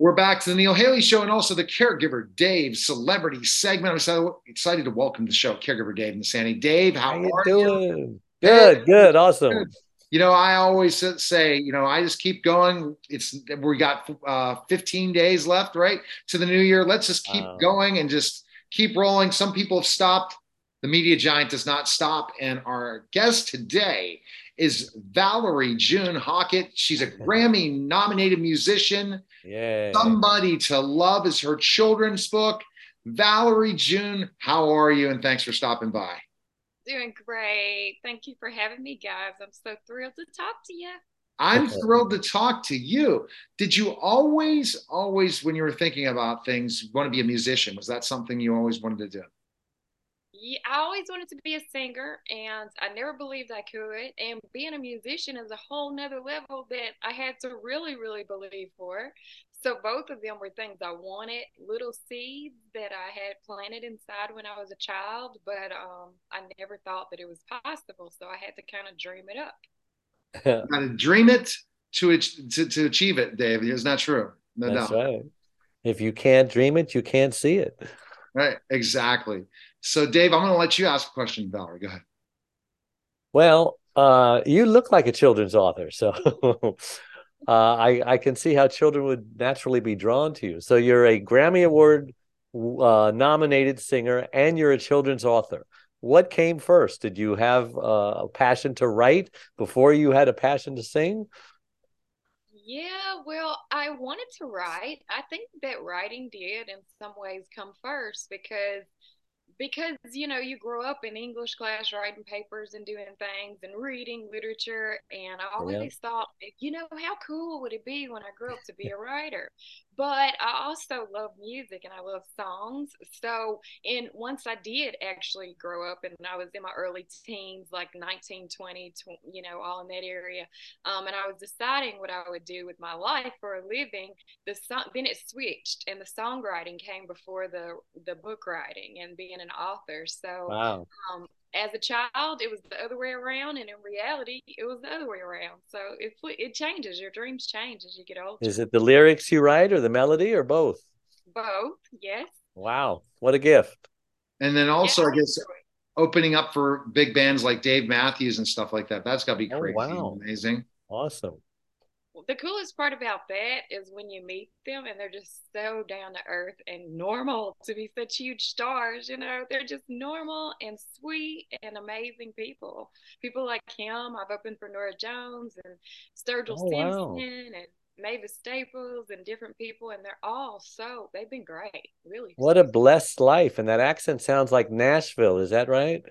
We're back to the Neil Haley Show and also the Caregiver Dave celebrity segment. I'm so excited to welcome to the show Caregiver Dave and Sandy. Dave, how, how you are doing? you? Good, good, awesome. Good. You know, I always say, you know, I just keep going. It's we got uh, 15 days left, right, to the new year. Let's just keep going and just keep rolling. Some people have stopped. The media giant does not stop. And our guest today is Valerie June Hockett. She's a Grammy nominated musician. Yeah. Somebody to Love is her children's book. Valerie June, how are you? And thanks for stopping by. Doing great. Thank you for having me, guys. I'm so thrilled to talk to you. I'm thrilled to talk to you. Did you always, always, when you were thinking about things, want to be a musician? Was that something you always wanted to do? Yeah, I always wanted to be a singer and I never believed I could. And being a musician is a whole nother level that I had to really, really believe for. So both of them were things I wanted, little seeds that I had planted inside when I was a child, but um, I never thought that it was possible. So I had to kind of dream it up. Got to dream it to, to to achieve it, Dave. It's not true. No That's doubt. right. If you can't dream it, you can't see it. Right. Exactly. So, Dave, I'm going to let you ask a question, Valerie. Go ahead. Well, uh, you look like a children's author, so uh, I I can see how children would naturally be drawn to you. So you're a Grammy Award uh, nominated singer, and you're a children's author. What came first? Did you have uh, a passion to write before you had a passion to sing? Yeah, well, I wanted to write. I think that writing did in some ways come first because because you know you grow up in english class writing papers and doing things and reading literature and i oh, always yeah. thought you know how cool would it be when i grew up to be a writer but i also love music and i love songs so and once i did actually grow up and i was in my early teens like 19 20, 20 you know all in that area um, and i was deciding what i would do with my life for a living the song then it switched and the songwriting came before the the book writing and being an author so wow. um, as a child it was the other way around and in reality it was the other way around. So it it changes your dreams change as you get older. Is it the lyrics you write or the melody or both? Both yes. Wow what a gift. And then also yeah, i guess opening up for big bands like dave matthews and stuff like that that's got to be oh, crazy oh, wow. amazing. Awesome the coolest part about that is when you meet them and they're just so down to earth and normal to be such huge stars. You know, they're just normal and sweet and amazing people. People like him. I've opened for Norah Jones and Sturgill oh, Simpson wow. and Mavis Staples and different people, and they're all so they've been great. Really. What a blessed life. And that accent sounds like Nashville. Is that right?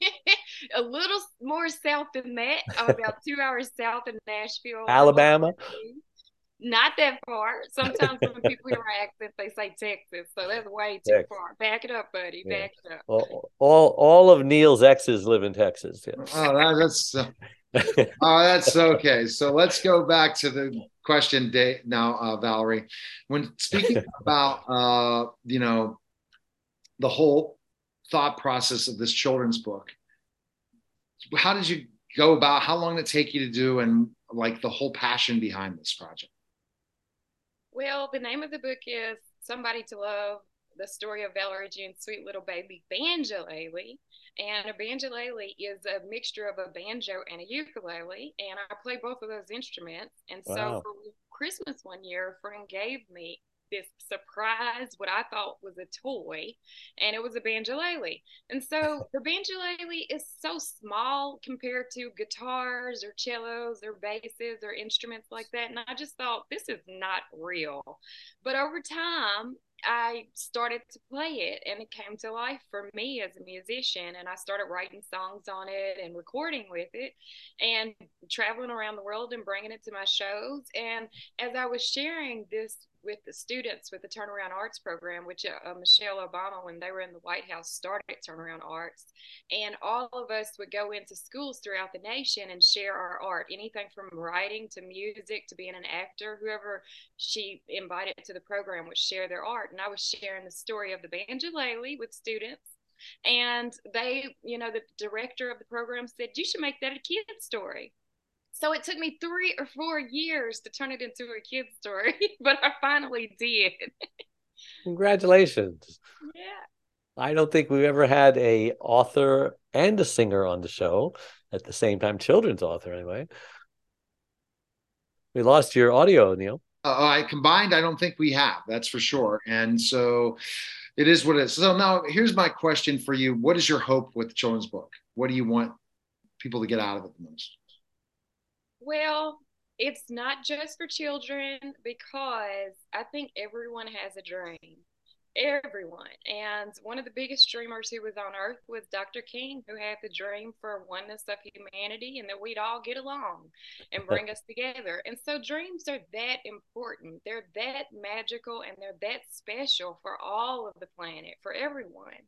a little more south than that, about two hours south of Nashville, Alabama. Not that far. Sometimes when people hear my accent, they say Texas, so that's way too Texas. far. Back it up, buddy. Yeah. Back it up. All, all, all of Neil's exes live in Texas. Yeah. Oh, that, that's uh, oh, that's okay. So let's go back to the question day now, uh, Valerie. When speaking about uh, you know the whole thought process of this children's book, how did you go about how long did it take you to do and like the whole passion behind this project well the name of the book is somebody to love the story of Valerie June's sweet little baby banjolele. And a banjolele is a mixture of a banjo and a ukulele. And I play both of those instruments. And wow. so for Christmas one year, a friend gave me this surprise, what I thought was a toy, and it was a banjolele. And so the banjolele is so small compared to guitars or cellos or basses or instruments like that. And I just thought, this is not real. But over time, I started to play it and it came to life for me as a musician. And I started writing songs on it and recording with it and traveling around the world and bringing it to my shows. And as I was sharing this with the students with the Turnaround Arts program, which uh, Michelle Obama, when they were in the White House, started Turnaround Arts. And all of us would go into schools throughout the nation and share our art anything from writing to music to being an actor. Whoever she invited to the program would share their art. And I was sharing the story of the banjolele with students. And they, you know, the director of the program said, You should make that a kid's story. So it took me three or four years to turn it into a kid's story, but I finally did. Congratulations. Yeah. I don't think we've ever had a author and a singer on the show at the same time, children's author anyway. We lost your audio, Neil. Uh, I combined, I don't think we have, that's for sure. And so it is what it is. So now here's my question for you. What is your hope with the children's book? What do you want people to get out of it the most? Well, it's not just for children because I think everyone has a dream everyone. And one of the biggest dreamers who was on earth was Dr. King, who had the dream for oneness of humanity and that we'd all get along and bring us together. And so dreams are that important. They're that magical and they're that special for all of the planet, for everyone.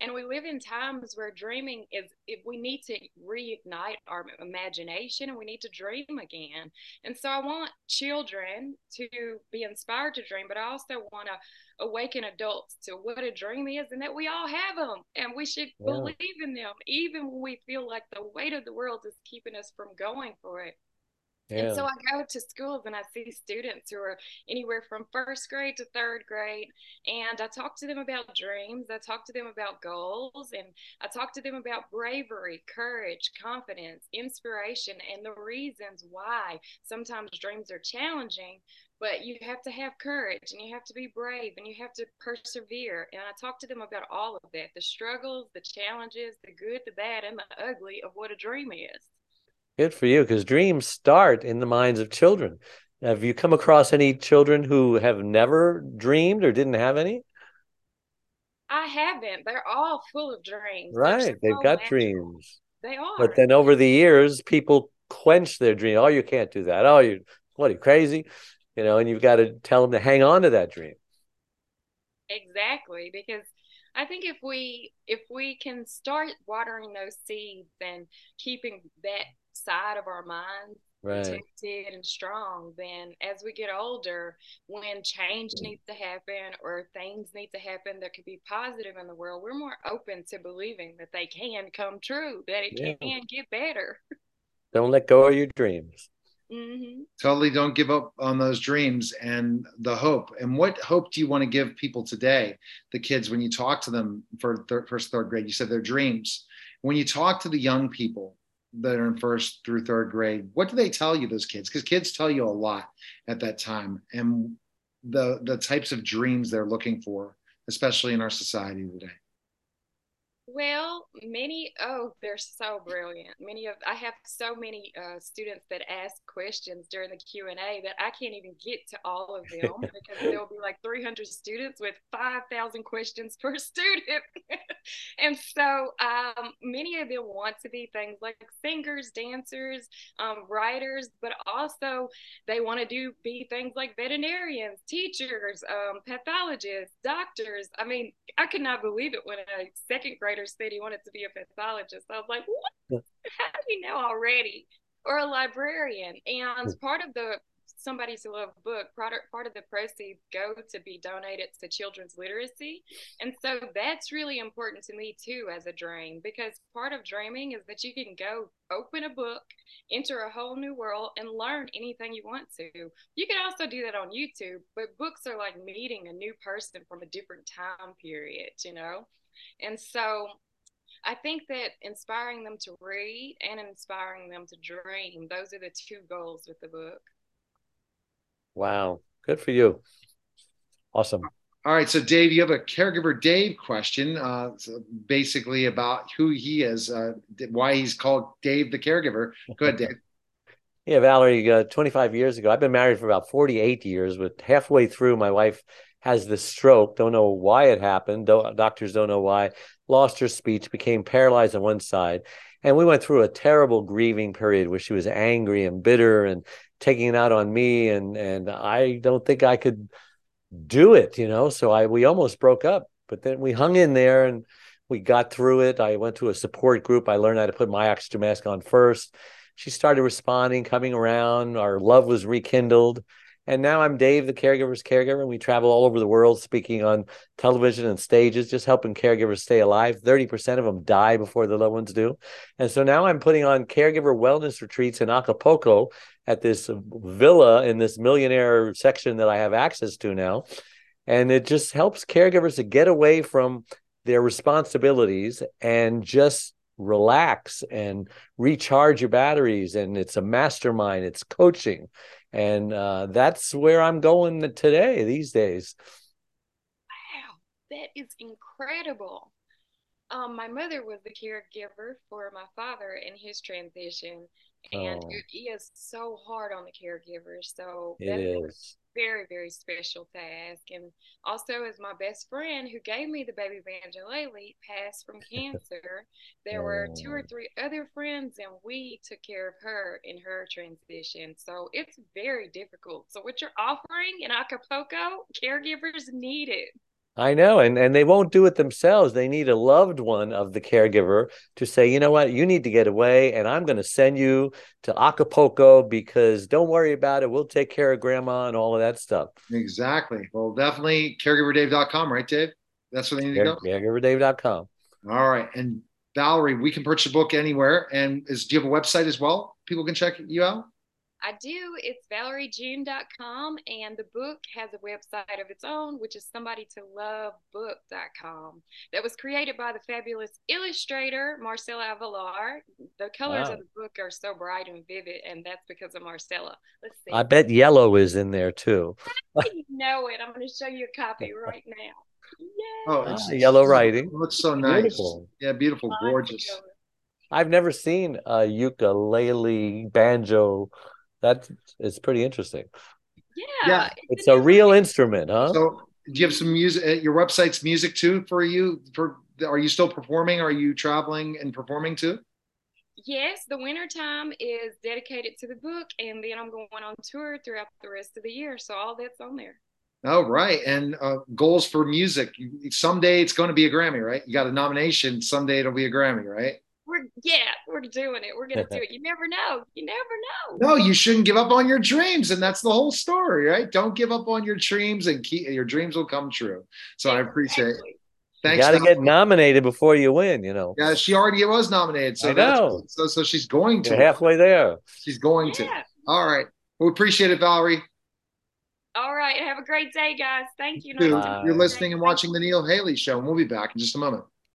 And we live in times where dreaming is if we need to reignite our imagination and we need to dream again. And so I want children to be inspired to dream, but I also want to awaken adults to what a dream is and that we all have them and we should yeah. believe in them even when we feel like the weight of the world is keeping us from going for it yeah. And so I go to schools and I see students who are anywhere from first grade to third grade. And I talk to them about dreams. I talk to them about goals. And I talk to them about bravery, courage, confidence, inspiration, and the reasons why sometimes dreams are challenging, but you have to have courage and you have to be brave and you have to persevere. And I talk to them about all of that the struggles, the challenges, the good, the bad, and the ugly of what a dream is. Good for you because dreams start in the minds of children. Have you come across any children who have never dreamed or didn't have any? I haven't. They're all full of dreams. Right. So They've got magical. dreams. They are. But then over the years, people quench their dream. Oh, you can't do that. Oh, you what are you crazy? You know, and you've got to tell them to hang on to that dream. Exactly, because I think if we if we can start watering those seeds and keeping that side of our mind right. protected and strong, then as we get older, when change mm. needs to happen or things need to happen that could be positive in the world, we're more open to believing that they can come true, that it yeah. can get better. Don't let go of your dreams. Mm-hmm. Totally don't give up on those dreams and the hope. And what hope do you want to give people today, the kids, when you talk to them for third, first, third grade? You said their dreams. When you talk to the young people that are in first through third grade, what do they tell you, those kids? Because kids tell you a lot at that time and the, the types of dreams they're looking for, especially in our society today. Well, many oh, they're so brilliant. Many of I have so many uh, students that ask questions during the Q and A that I can't even get to all of them because there'll be like 300 students with 5,000 questions per student, and so um, many of them want to be things like singers, dancers, um, writers, but also they want to do be things like veterinarians, teachers, um, pathologists, doctors. I mean, I could not believe it when a second grader said he wanted to be a pathologist. I was like, what? How do you know already? Or a librarian. And hmm. part of the Somebody to Love book, part of, part of the proceeds go to be donated to children's literacy. And so that's really important to me too as a dream because part of dreaming is that you can go open a book, enter a whole new world, and learn anything you want to. You can also do that on YouTube, but books are like meeting a new person from a different time period, you know? And so I think that inspiring them to read and inspiring them to dream, those are the two goals with the book. Wow. Good for you. Awesome. All right. So, Dave, you have a caregiver Dave question, uh, so basically about who he is, uh, why he's called Dave the caregiver. Go ahead, Dave. yeah, Valerie, uh, 25 years ago, I've been married for about 48 years, with halfway through, my wife has this stroke. Don't know why it happened. Doctors don't know why. Lost her speech, became paralyzed on one side. And we went through a terrible grieving period where she was angry and bitter and taking it out on me. And, and I don't think I could do it, you know? So I, we almost broke up, but then we hung in there and we got through it. I went to a support group. I learned how to put my oxygen mask on first. She started responding, coming around. Our love was rekindled And now I'm Dave, the caregiver's caregiver, and we travel all over the world speaking on television and stages, just helping caregivers stay alive. 30% of them die before their loved ones do. And so now I'm putting on caregiver wellness retreats in Acapulco at this villa in this millionaire section that I have access to now. And it just helps caregivers to get away from their responsibilities and just relax and recharge your batteries and it's a mastermind it's coaching and uh, that's where i'm going today these days. Wow that is incredible. Um, my mother was the caregiver for my father in his transition and oh. it is so hard on the caregivers so it is very, very special task. And also, as my best friend who gave me the baby Banjolele passed from cancer, there oh. were two or oh. three other friends, and we took care of her in her transition. So it's very difficult. So, what you're offering in Acapulco, caregivers need it. I know, and and they won't do it themselves. They need a loved one of the caregiver to say, you know what, you need to get away, and I'm going to send you to Acapulco because don't worry about it. We'll take care of grandma and all of that stuff. Exactly. Well, definitely caregiverdave.com, right, Dave? That's where they need Care, to go. Caregiverdave.com. All right, and Valerie, we can purchase a book anywhere. And is do you have a website as well? People can check you out. I do. It's valeriejune.com, and the book has a website of its own, which is somebodytolovebook.com. That was created by the fabulous illustrator Marcella Avalar. The colors wow. of the book are so bright and vivid, and that's because of Marcella. Let's see. I bet yellow is in there too. you know it. I'm going to show you a copy right now. Yay. Oh, it's ah, yellow writing. Oh, it's so nice. Beautiful. Yeah, beautiful, gorgeous. I've never seen a ukulele banjo that is pretty interesting. Yeah, yeah. it's a real instrument, huh? So, do you have some music? Uh, your website's music too for you. For are you still performing? Are you traveling and performing too? Yes, the winter time is dedicated to the book, and then I'm going on tour throughout the rest of the year. So all that's on there. Oh, right. And uh, goals for music. Someday it's going to be a Grammy, right? You got a nomination. Someday it'll be a Grammy, right? We're yeah, we're doing it. We're gonna do it. You never know. You never know. No, you shouldn't give up on your dreams, and that's the whole story, right? Don't give up on your dreams, and keep your dreams will come true. So exactly. I appreciate it. Thanks. You got to get nominated before you win. You know. Yeah, she already was nominated. So I know. So so she's going to. You're halfway there. She's going yeah. to. All right. Well, we appreciate it, Valerie. All right. Have a great day, guys. Thank you. You're listening and watching the Neil Haley Show, and we'll be back in just a moment.